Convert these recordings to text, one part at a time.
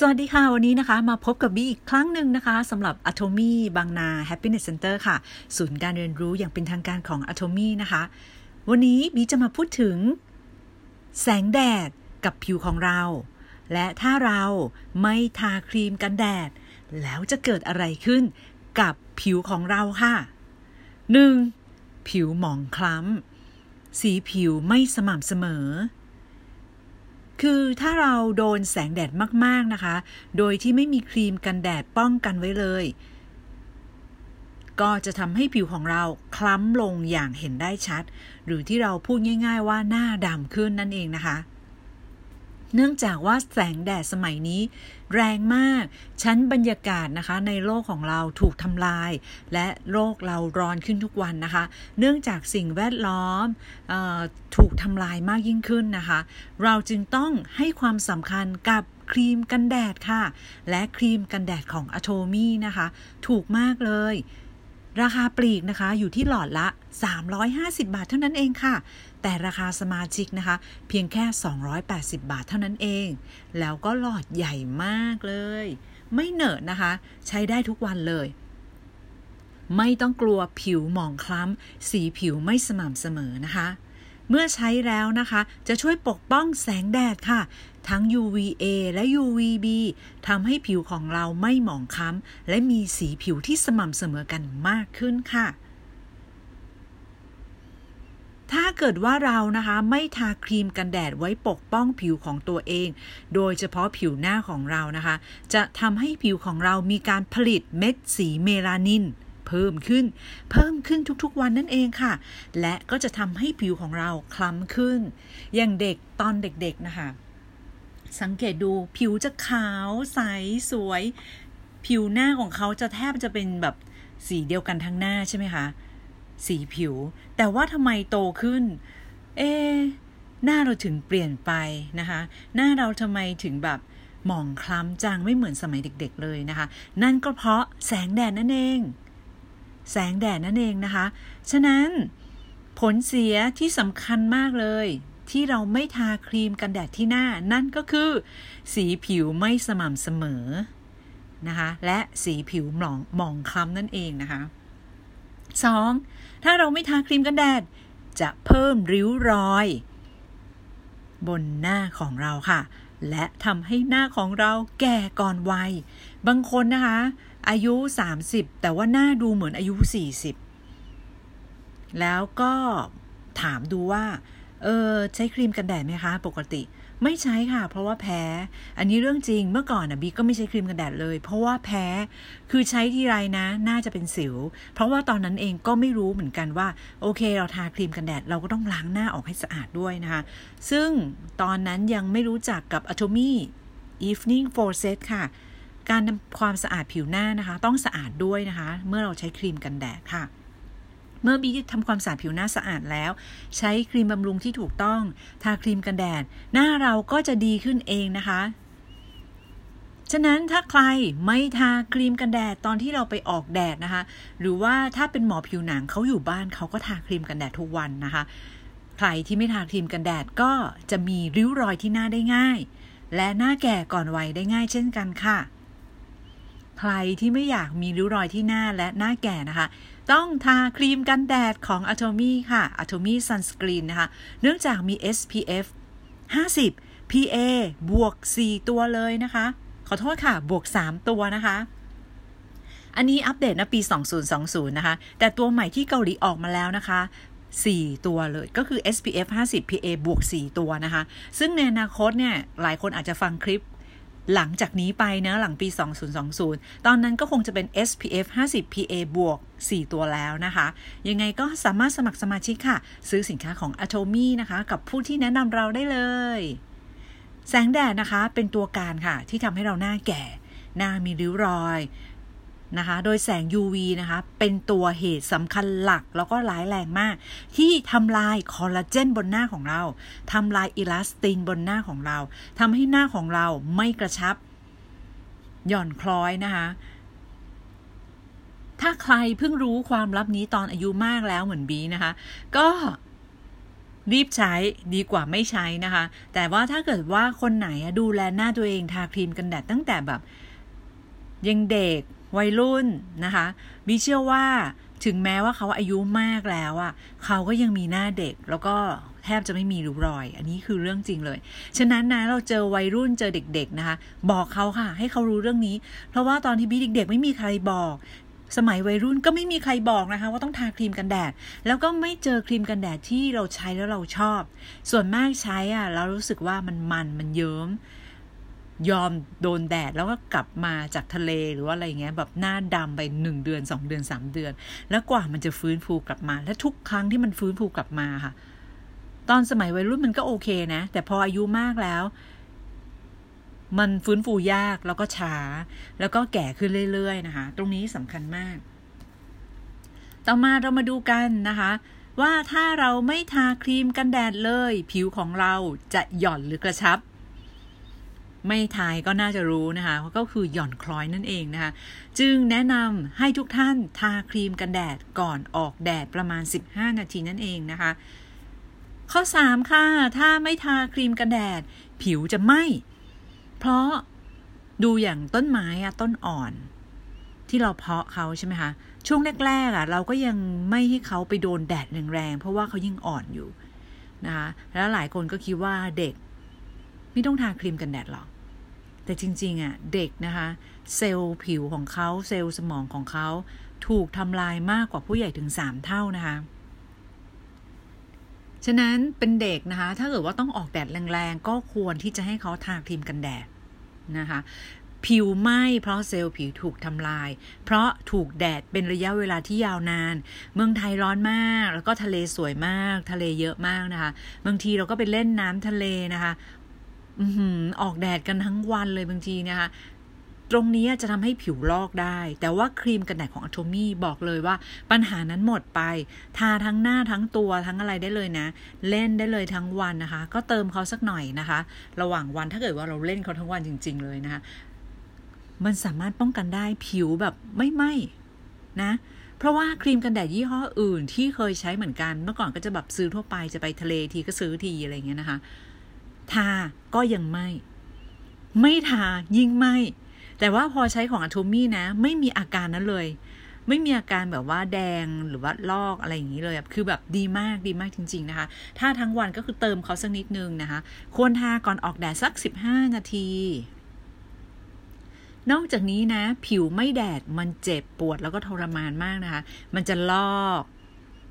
สวัสดีค่ะ วันนี้นะคะ มาพบกับบีอีกครั้งหนึ่งนะคะสำหรับ Atomy บางนา Happiness Center ค่ะ ศูนย์การเรียนรู้อย่างเป็นทางการของ Atomy นะคะ วันนี้บีจะมาพูดถึง แสงแดดกับผิวของเรา และถ้าเราไม่ทาครีมกันแดด แล้วจะเกิดอะไรขึ้นกับผิวของเราค่ะ 1. ผิวหมองคล้ำ สีผิวไม่สม่ำเสมอ คือถ้าเราโดนแสงแดดมากๆนะคะ โดยที่ไม่มีครีมกันแดดป้องกันไว้เลย ก็จะทำให้ผิวของเราคล้ำลงอย่างเห็นได้ชัด หรือที่เราพูดง่าย ๆ ว่าหน้าดำขึ้นนั่นเองนะคะ เนื่องจากว่าแสงแดดสมัยนี้ แรงมาก ชั้นบรรยากาศนะคะ ในโลกของเราถูกทำลาย และโลกเราร้อนขึ้นทุกวันนะคะ เนื่องจากสิ่งแวดล้อมออถูกทำลายมากยิ่งขึ้นนะคะ เราจึงต้องให้ความสำคัญกับครีมกันแดดค่ะ และครีมกันแดดของ a t o m y นะคะ ถูกมากเลย ราคาปลีกนะคะอยู่ที่หลอดละ 350 บาทเท่านั้นเองค่ะ แต่ราคาสมาชิกนะคะ เพียงแค่ 280 บาทเท่านั้นเอง แล้วก็หลอดใหญ่มากเลย ไม่เหนอะนะคะ ใช้ได้ทุกวันเลยไม่ต้องกลัวผิวหมองคล้ำ สีผิวไม่สม่ำเสมอนะคะ เมื่อใช้แล้วนะคะ จะช่วยปกป้องแสงแดดค่ะ ทั้ง UVA และ UVB ทำให้ผิวของเราไม่หมองคล้ำ และมีสีผิวที่สม่ำเสมอกันมากขึ้นค่ะถ้าเกิดว่าเรานะคะไม่ทาครีมกันแดดไว้ปกป้องผิวของตัวเอง โดยเฉพาะผิวหน้าของเรานะคะ จะทำให้ผิวของเรามีการผลิตเม็ดสีเมลานิน เพิ่มขึ้น เพิ่มขึ้นทุกๆวันนั่นเองค่ะ และก็จะทำให้ผิวของเราคล้ำขึ้น อย่างเด็กตอนเด็กๆนะคะ สังเกตดูผิวจะขาวใสสวย ผิวหน้าของเขาจะแทบจะเป็นแบบสีเดียวกันทั้งหน้าใช่ไหมคะ สีผิว แต่ว่าทำไมโตขึ้น เอ๊หน้าเราถึงเปลี่ยนไปนะคะ หน้าเราทำไมถึงแบบหมองคล้ำจางไม่เหมือนสมัยเด็กๆเลยนะคะ นั่นก็เพราะแสงแดดนั่นเอง แสงแดดนั่นเองนะคะ ฉะนั้นผลเสียที่สำคัญมากเลย ที่เราไม่ทาครีมกันแดดที่หน้านั่นก็คือ สีผิวไม่สม่ำเสมอนะคะและสีผิวหมองหมองคล้ำนั่นเองนะคะ 2. ถ้าเราไม่ทาครีมกันแดด จะเพิ่มริ้วรอย บนหน้าของเราค่ะ และทำให้หน้าของเราแก่ก่อนวัย บางคนนะคะ อายุ 30 แต่ว่าหน้าดูเหมือนอายุ 40 แล้วก็ถามดูว่า เออใช้ครีมกันแดดไหมคะ ปกติ ไม่ใช้ค่ะ เพราะว่าแพ้ อันนี้เรื่องจริง เมื่อก่อนนะบีก็ไม่ใช้ครีมกันแดดเลย เพราะว่าแพ้ คือใช้ทีไรนะ น่าจะเป็นสิว เพราะว่าตอนนั้นเองก็ไม่รู้เหมือนกันว่า โอเค เราทาครีมกันแดด เราก็ต้องล้างหน้าออกให้สะอาดด้วยนะคะ ซึ่งตอนนั้นยังไม่รู้จักกับ Atomy Evening f o r Set ค่ะ การทำความสะอาดผิวหน้านะคะ ต้องสะอาดด้วยนะคะ เมื่อเราใช้ครีมกันแดดค่ะ เมื่อบีทำความสะอาดผิวหน้าสะอาดแล้ว ใช้ครีมบำรุงที่ถูกต้อง ทาครีมกันแดด หน้าเราก็จะดีขึ้นเองนะคะ ฉะนั้นถ้าใครไม่ทาครีมกันแดดตอนที่เราไปออกแดดนะคะ หรือว่าถ้าเป็นหมอผิวหนังเขาอยู่บ้านเขาก็ทาครีมกันแดดทุกวันนะคะ ใครที่ไม่ทาครีมกันแดดก็จะมีริ้วรอยที่หน้าได้ง่าย และหน้าแก่ก่อนวัยได้ง่ายเช่นกันค่ะ ใครที่ไม่อยากมีริ้วรอยที่หน้าและหน้าแก่นะคะ ต้องทาครีมกันแดดของ Atomy ค่ะ Atomy Sunscreen นะคะ เนื่องจากมี SPF 50 PA บวก 4 ตัวเลยนะคะ ขอโทษค่ะ บวก 3 ตัวนะคะอันนี้อัปเดตนะปี 2020 นะคะ แต่ตัวใหม่ที่เกาหลีออกมาแล้วนะคะ 4 ตัวเลย ก็คือ SPF 50 PA บวก 4 ตัวนะคะ ซึ่งในอนาคตเนี่ย หลายคนอาจจะฟังคลิป หลังจากนี้ไปนะหลังปี 2020 ตอนนั้นก็คงจะเป็น SPF 50 PA บวก 4 ตัวแล้วนะคะ ยังไงก็สามารถสมัครสมาชิกค่ะ ซื้อสินค้าของ Atomy นะคะ กับผู้ที่แนะนำเราได้เลย แสงแดดนะคะเป็นตัวการค่ะ ที่ทำให้เราหน้าแก่ หน้ามีริ้วรอย นะคะ โดยแสง UV นะคะ เป็นตัวเหตุสำคัญหลักแล้วก็ร้ายแรงมาก ที่ทำลายคอลลาเจนบนหน้าของเราทำลายอิลาสตินบนหน้าของเราทำให้หน้าของเราไม่กระชับ หย่อนคล้อยนะคะถ้าใครเพิ่งรู้ความลับนี้ตอนอายุมากแล้วเหมือนบีนะคะ ก็รีบใช้ดีกว่าไม่ใช้นะคะ แต่ว่าถ้าเกิดว่าคนไหนดูแลหน้าตัวเองทาครีมกันแดดตั้งแต่แบบ ยังเด็ก วัยรุ่นนะคะบีเชื่อว่าถึงแม้ว่าเขาอายุมากแล้วอะ่ะเขาก็ยังมีหน้าเด็กแล้วก็แทบจะไม่มีริ้วรอย อันนี้คือเรื่องจริงเลย ฉะนั้นนะเราเจอวัยรุ่นเจอเด็ก ๆนะคะ บอกเขาค่ะ ให้เขารู้เรื่องนี้ เพราะว่าตอนที่บีเด็ก ๆ ไม่มีใครบอกสมัยวัยรุ่นก็ไม่มีใครบอกนะคะ ว่าต้องทาครีมกันแดด แล้วก็ไม่เจอครีมกันแดดที่เราใช้แล้วเราชอบ ส่วนมากใช้อะเรารู้สึกว่ามันมันมันเยิ้ม ยอมโดนแดดแล้วก็กลับมาจากทะเลหรือว่าอะไรเงี้ยแบบหน้าดำไปหนึ่งเดือนสองเดือนสามเดือน แล้วกว่ามันจะฟื้นฟูกลับมา และทุกครั้งที่มันฟื้นฟูกลับมาค่ะ ตอนสมัยวัยรุ่นมันก็โอเคนะ แต่พออายุมากแล้ว มันฟื้นฟูยากแล้วก็ช้า แล้วก็แก่ขึ้นเรื่อยๆนะคะ ตรงนี้สำคัญมาก ต่อมาเรามาดูกันนะคะว่าถ้าเราไม่ทาครีมกันแดดเลย ผิวของเราจะหย่อนหรือกระชับ ไม่ทายก็น่าจะรู้นะคะ ก็คือหย่อนคล้อยนั่นเองนะคะ จึงแนะนำให้ทุกท่านทาครีมกันแดดก่อนออกแดดประมาณ 15 นาทีนั่นเองนะคะ ข้อ 3 ค่ะ ถ้าไม่ทาครีมกันแดด ผิวจะไหม้เพราะดูอย่างต้นไม้อะต้นอ่อน ที่เราเพาะเขาใช่ไหมคะช่วงแรกๆอะเราก็ยังไม่ให้เขาไปโดนแดดแรงๆเพราะว่าเขายิ่งอ่อนอยู่นะคะแล้วหลายคนก็คิดว่าเด็ก ไม่ต้องทาครีมกันแดดหรอก แต่จริงๆอะ่ะเด็กนะคะ เซลล์ผิวของเขาเซลล์สมองของเขาถูกทำลายมากกว่าผู้ใหญ่ถึงสามเท่านะคะ ฉะนั้นเป็นเด็กนะคะ ถ้าเกิดว่าต้องออกแดดแรงๆ ก็ควรที่จะให้เขาทาครีมกันแดดนะคะ ผิวไหม้เพราะเซลล์ผิวถูกทำลาย เพราะถูกแดดเป็นระยะเวลาที่ยาวนาน เมืองไทยร้อนมาก แล้วก็ทะเลสวยมาก ทะเลเยอะมากนะคะ บางทีเราก็ไปเล่นน้ำทะเลนะคะ ออกแดดกันทั้งวันเลยบางทีนะคะตรงนี้จะทำให้ผิวลอกได้ แต่ว่าครีมกันแดดของอัตมี่บอกเลยว่าปัญหานั้นหมดไป ทาทั้งหน้าทั้งตัวทั้งอะไรได้เลยนะ เล่นได้เลยทั้งวันนะคะ ก็เติมเขาสักหน่อยนะคะ ระหว่างวันถ้าเกิดว่าเราเล่นเขาทั้งวันจริง ๆ เลยนะคะ มันสามารถป้องกันได้ผิวแบบไม่ไหม้นะ เพราะว่าครีมกันแดดยี่ห้ออื่นที่เคยใช้เหมือนกัน เมื่อก่อนก็จะแบบซื้อทั่วไปจะไปทะเลทีก็ซื้อทีอะไรเงี้ยนะคะ ทาก็ยังไม่ไม่ทายิ่งไม่แต่ว่าพอใช้ของอะโทมี่นะ ไม่มีอาการนั้นเลย ไม่มีอาการแบบว่าแดงหรือว่าลอกอะไรอย่างนี้เลยคือแบบดีมากดีมากจริง ๆนะคะ ถ้าทั้งวันก็คือเติมเขาสักนิดนึงนะคะ ควรทาก่อนออกแดดสัก 15 นาที นอกจากนี้นะ ผิวไม่แดดมันเจ็บปวดแล้วก็ทรมานมากนะคะ มันจะลอก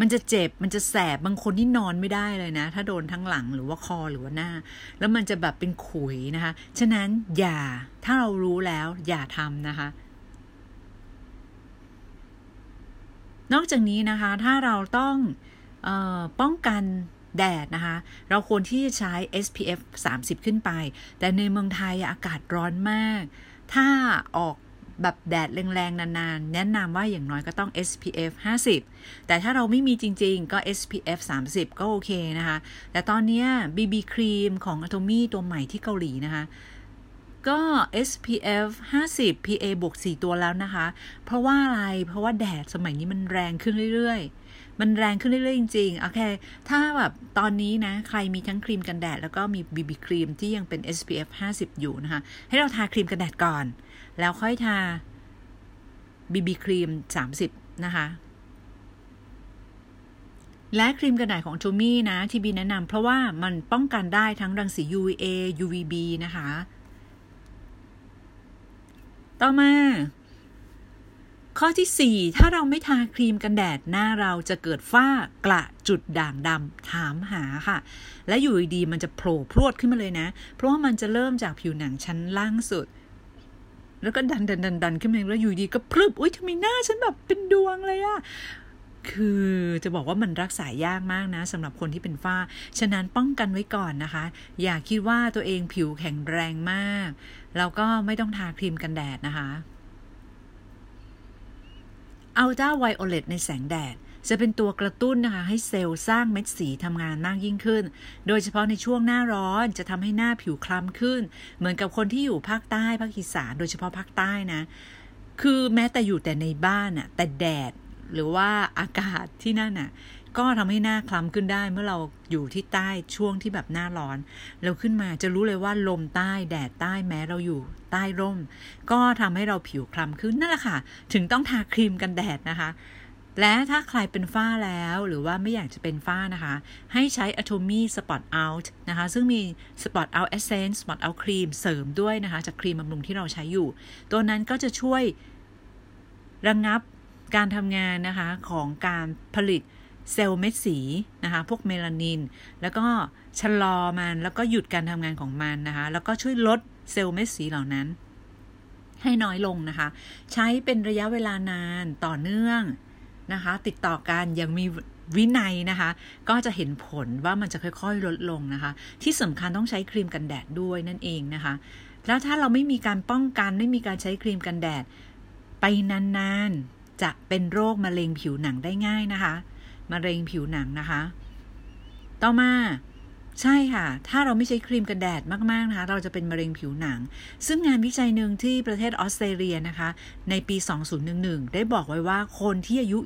มันจะเจ็บมันจะแสบบางคนที่นอนไม่ได้เลยนะ ถ้าโดนทั้งหลังหรือว่าคอหรือว่าหน้า แล้วมันจะแบบเป็นขุยนะคะ ฉะนั้นอย่าถ้าเรารู้แล้วอย่าทำนะคะ นอกจากนี้นะคะ ถ้าเราต้องออป้องกันแดดนะคะ เราควรที่จะใช้ SPF 30 ขึ้นไป แต่ในเมืองไทยอากาศร้อนมาก ถ้าออก แบบแดดแรงๆ นานๆ แนะนำว่าอย่างน้อยก็ต้อง SPF 50 แต่ถ้าเราไม่มีจริงๆ ก็ SPF 30 ก็โอเคนะคะ แต่ตอนนี้ BB ครีมของ Atomy ตัวใหม่ที่เกาหลีนะคะก็ SPF 50 PA บวก 4 ตัวแล้วนะคะ เพราะว่าอะไร เพราะว่าแดดสมัยนี้มันแรงขึ้นเรื่อยๆ มันแรงขึ้นเรื่อยๆ จริงๆ โอเค ถ้าแบบตอนนี้นะ ใครมีทั้งครีมกันแดด แล้วก็มี BB ครีมที่ยังเป็น SPF 50 อยู่นะคะ ให้เราทาครีมกันแดดก่อน แล้วค่อยทาบีบีครีม 30 นะคะ และครีมกันแดดของจูมี่นะ ที่บีแนะนำเพราะว่ามันป้องกันได้ทั้งรังสี UVA UVB นะคะ ต่อมา ข้อที่ 4 ถ้าเราไม่ทาครีมกันแดดหน้าเราจะเกิดฝ้ากระจุดด่างดำถามหาค่ะ และอยู่ดีมันจะโผล่พรวดขึ้นมาเลยนะ เพราะว่ามันจะเริ่มจากผิวหนังชั้นล่างสุด แล้วก็ดันดันดันดันขึ้นมาแล้วอยู่ดีก็พรึบอุ้ยทำไมหน้าฉันแบบเป็นดวงเลยอะคือจะบอกว่ามันรักษายากมากนะสำหรับคนที่เป็นฝ้า ฉะนั้นป้องกันไว้ก่อนนะคะ อย่าคิดว่าตัวเองผิวแข็งแรงมากแล้วก็ไม่ต้องทาครีมกันแดดนะคะอัลตราไวโอเลตในแสงแดด จะเป็นตัวกระตุ้นนะคะให้เซลล์สร้างเม็ดสีทำงานมากยิ่งขึ้น โดยเฉพาะในช่วงหน้าร้อนจะทำให้หน้าผิวคล้ำขึ้น เหมือนกับคนที่อยู่ภาคใต้ภาคอีสานโดยเฉพาะภาคใต้นะ คือแม้แต่อยู่แต่ในบ้านอะแต่แดดหรือว่าอากาศที่นั่นอะก็ทำให้หน้าคล้ำขึ้นได้เมื่อเราอยู่ที่ใต้ช่วงที่แบบหน้าร้อน เราขึ้นมาจะรู้เลยว่าลมใต้แดดใต้แม้เราอยู่ใต้ร่ม ก็ทำให้เราผิวคล้ำขึ้นนั่นแหละค่ะ ถึงต้องทาครีมกันแดดนะคะ และถ้าใครเป็นฝ้าแล้วหรือว่าไม่อยากจะเป็นฝ้านะคะ ให้ใช้ Atomy Spot Out นะคะ ซึ่งมี Spot Out Essence Spot Out Cream เสริมด้วยนะคะ จากครีมบำรุงที่เราใช้อยู่ ตัวนั้นก็จะช่วยระงงับการทำงานนะคะของการผลิตเซลล์เม็ดสีนะคะพวกเมลานิน แล้วก็ชะลอมันแล้วก็หยุดการทำงานของมันนะคะ แล้วก็ช่วยลดเซลล์เม็ดสีเหล่านั้น ให้น้อยลงนะคะ ใช้เป็นระยะเวลานานต่อเนื่อง นะคะ ติดต่อกันยังมีวินัยนะคะ ก็จะเห็นผลว่ามันจะค่อยๆลดลงนะคะ ที่สำคัญต้องใช้ครีมกันแดดด้วยนั่นเองนะคะ แล้วถ้าเราไม่มีการป้องกันไม่มีการใช้ครีมกันแดด ไปนานๆ จะเป็นโรคมะเร็งผิวหนังได้ง่ายนะคะมะเร็งผิวหนังนะคะ ต่อมา ใช่ค่ะ ถ้าเราไม่ใช้ครีมกันแดดมากๆนะคะ เราจะเป็นมะเร็งผิวหนัง ซึ่งงานวิจัยหนึ่งที่ประเทศออสเตรเลียนะคะ ในปี 2011 ได้บอกไว้ว่าคนที่อายุ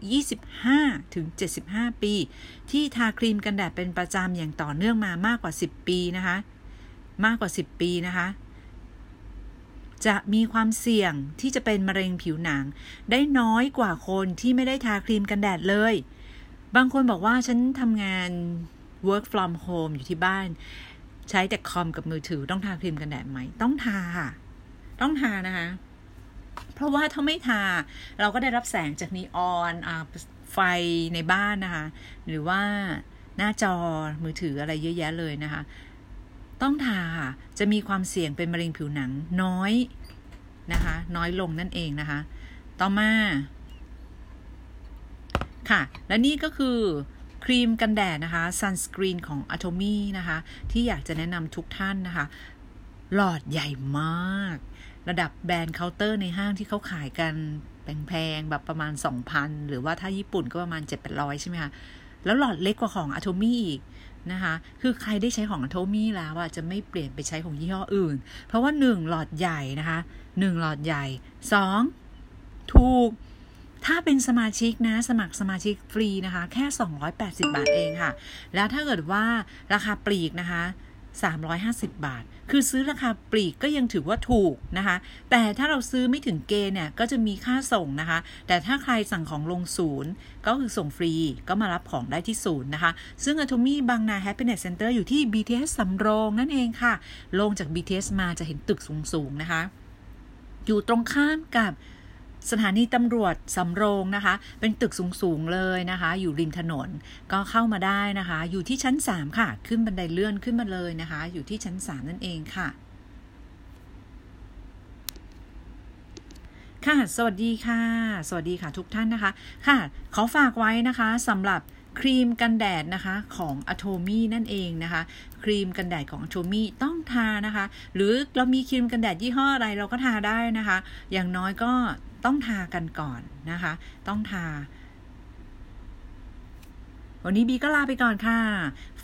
25 ถึง 75 ปี ที่ทาครีมกันแดดเป็นประจำอย่างต่อเนื่องมามากกว่า 10 ปีนะคะ มากกว่า 10 ปีนะคะจะมีความเสี่ยงที่จะเป็นมะเร็งผิวหนัง ได้น้อยกว่าคนที่ไม่ได้ทาครีมกันแดดเลย บางคนบอกว่าฉันทำงาน work from home อยู่ที่บ้าน ใช้แต่คอมกับมือถือต้องทาครีมกันแดดไหม ต้องทาค่ะ ต้องทานะคะ เพราะว่าถ้าไม่ทา เราก็ได้รับแสงจากนีออนอไฟในบ้านนะคะ หรือว่าหน้าจอมือถืออะไรเยอะแยะเลยนะคะ ต้องทาค่ะ จะมีความเสี่ยงเป็นมะเร็งผิวหนังน้อยนะคะ น้อยลงนั่นเองนะคะ ต่อมาค่ะ และนี่ก็คือ ครีมกันแดดนะคะซันสกรีนของ Atomy นะคะ ที่อยากจะแนะนำทุกท่านนะคะ หลอดใหญ่มาก ระดับแบรนด์เคาน์เตอร์ในห้างที่เขาขายกันแพงๆ แบบประมาณ 2,000 หรือว่าถ้าญี่ปุ่นก็ประมาณ 7-800 ใช่ไหมคะ แล้วหลอดเล็กกว่าของ Atomy อีกนะคะ คือใครได้ใช้ของ Atomy แล้วอะจะไม่เปลี่ยนไปใช้ของยี่ห้ออื่น เพราะว่า 1 หลอดใหญ่นะคะ 1 หลอดใหญ่ 2 ถูก ถ้าเป็นสมาชิกนะ สมัครสมาชิกฟรีนะคะ แค่ 280 บาทเองค่ะ แล้วถ้าเกิดว่าราคาปลีกนะคะ350 บาท คือซื้อราคาปลีกก็ยังถือว่าถูกนะคะ แต่ถ้าเราซื้อไม่ถึงเกณฑ์เนี่ย ก็จะมีค่าส่งนะคะ แต่ถ้าใครสั่งของลงศูนย์ ก็คือส่งฟรี ก็มารับของได้ที่ศูนย์นะคะ ซึ่งอะโทมี่บางนา Happiness Center อยู่ที่ BTS สำโรงนั่นเองค่ะ ลงจาก BTS มาจะเห็นตึกสูงๆนะคะ อยู่ตรงข้ามกับ สถานีตำรวจสำโรงนะคะ เป็นตึกสูงๆเลยนะคะ อยู่ริมถนนก็เข้ามาได้นะคะ อยู่ที่ชั้น 3 ค่ะ ขึ้นบันไดเลื่อนขึ้นมาเลยนะคะ อยู่ที่ชั้น 3 นั่นเองค่ะ ค่ะ สวัสดีค่ะ สวัสดีค่ะทุกท่านนะคะ ค่ะ ขอฝากไว้นะคะสำหรับครีมกันแดดนะคะของ a t o m y นั่นเองนะคะ ครีมกันแดดของ a t o m y ต้องทานะคะ หรือเรามีครีมกันแดดยี่ห้ออะไรเราก็ทาได้นะคะ อย่างน้อยก็ ต้องทากันก่อนนะคะ ต้องทา วันนี้บีก็ลาไปก่อนค่ะ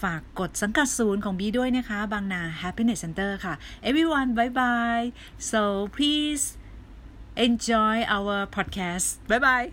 ฝากกดสังกัดศูนย์ของบีด้วยนะคะ บางนา Happiness Center ค่ะ everyone bye bye so please enjoy our podcast bye bye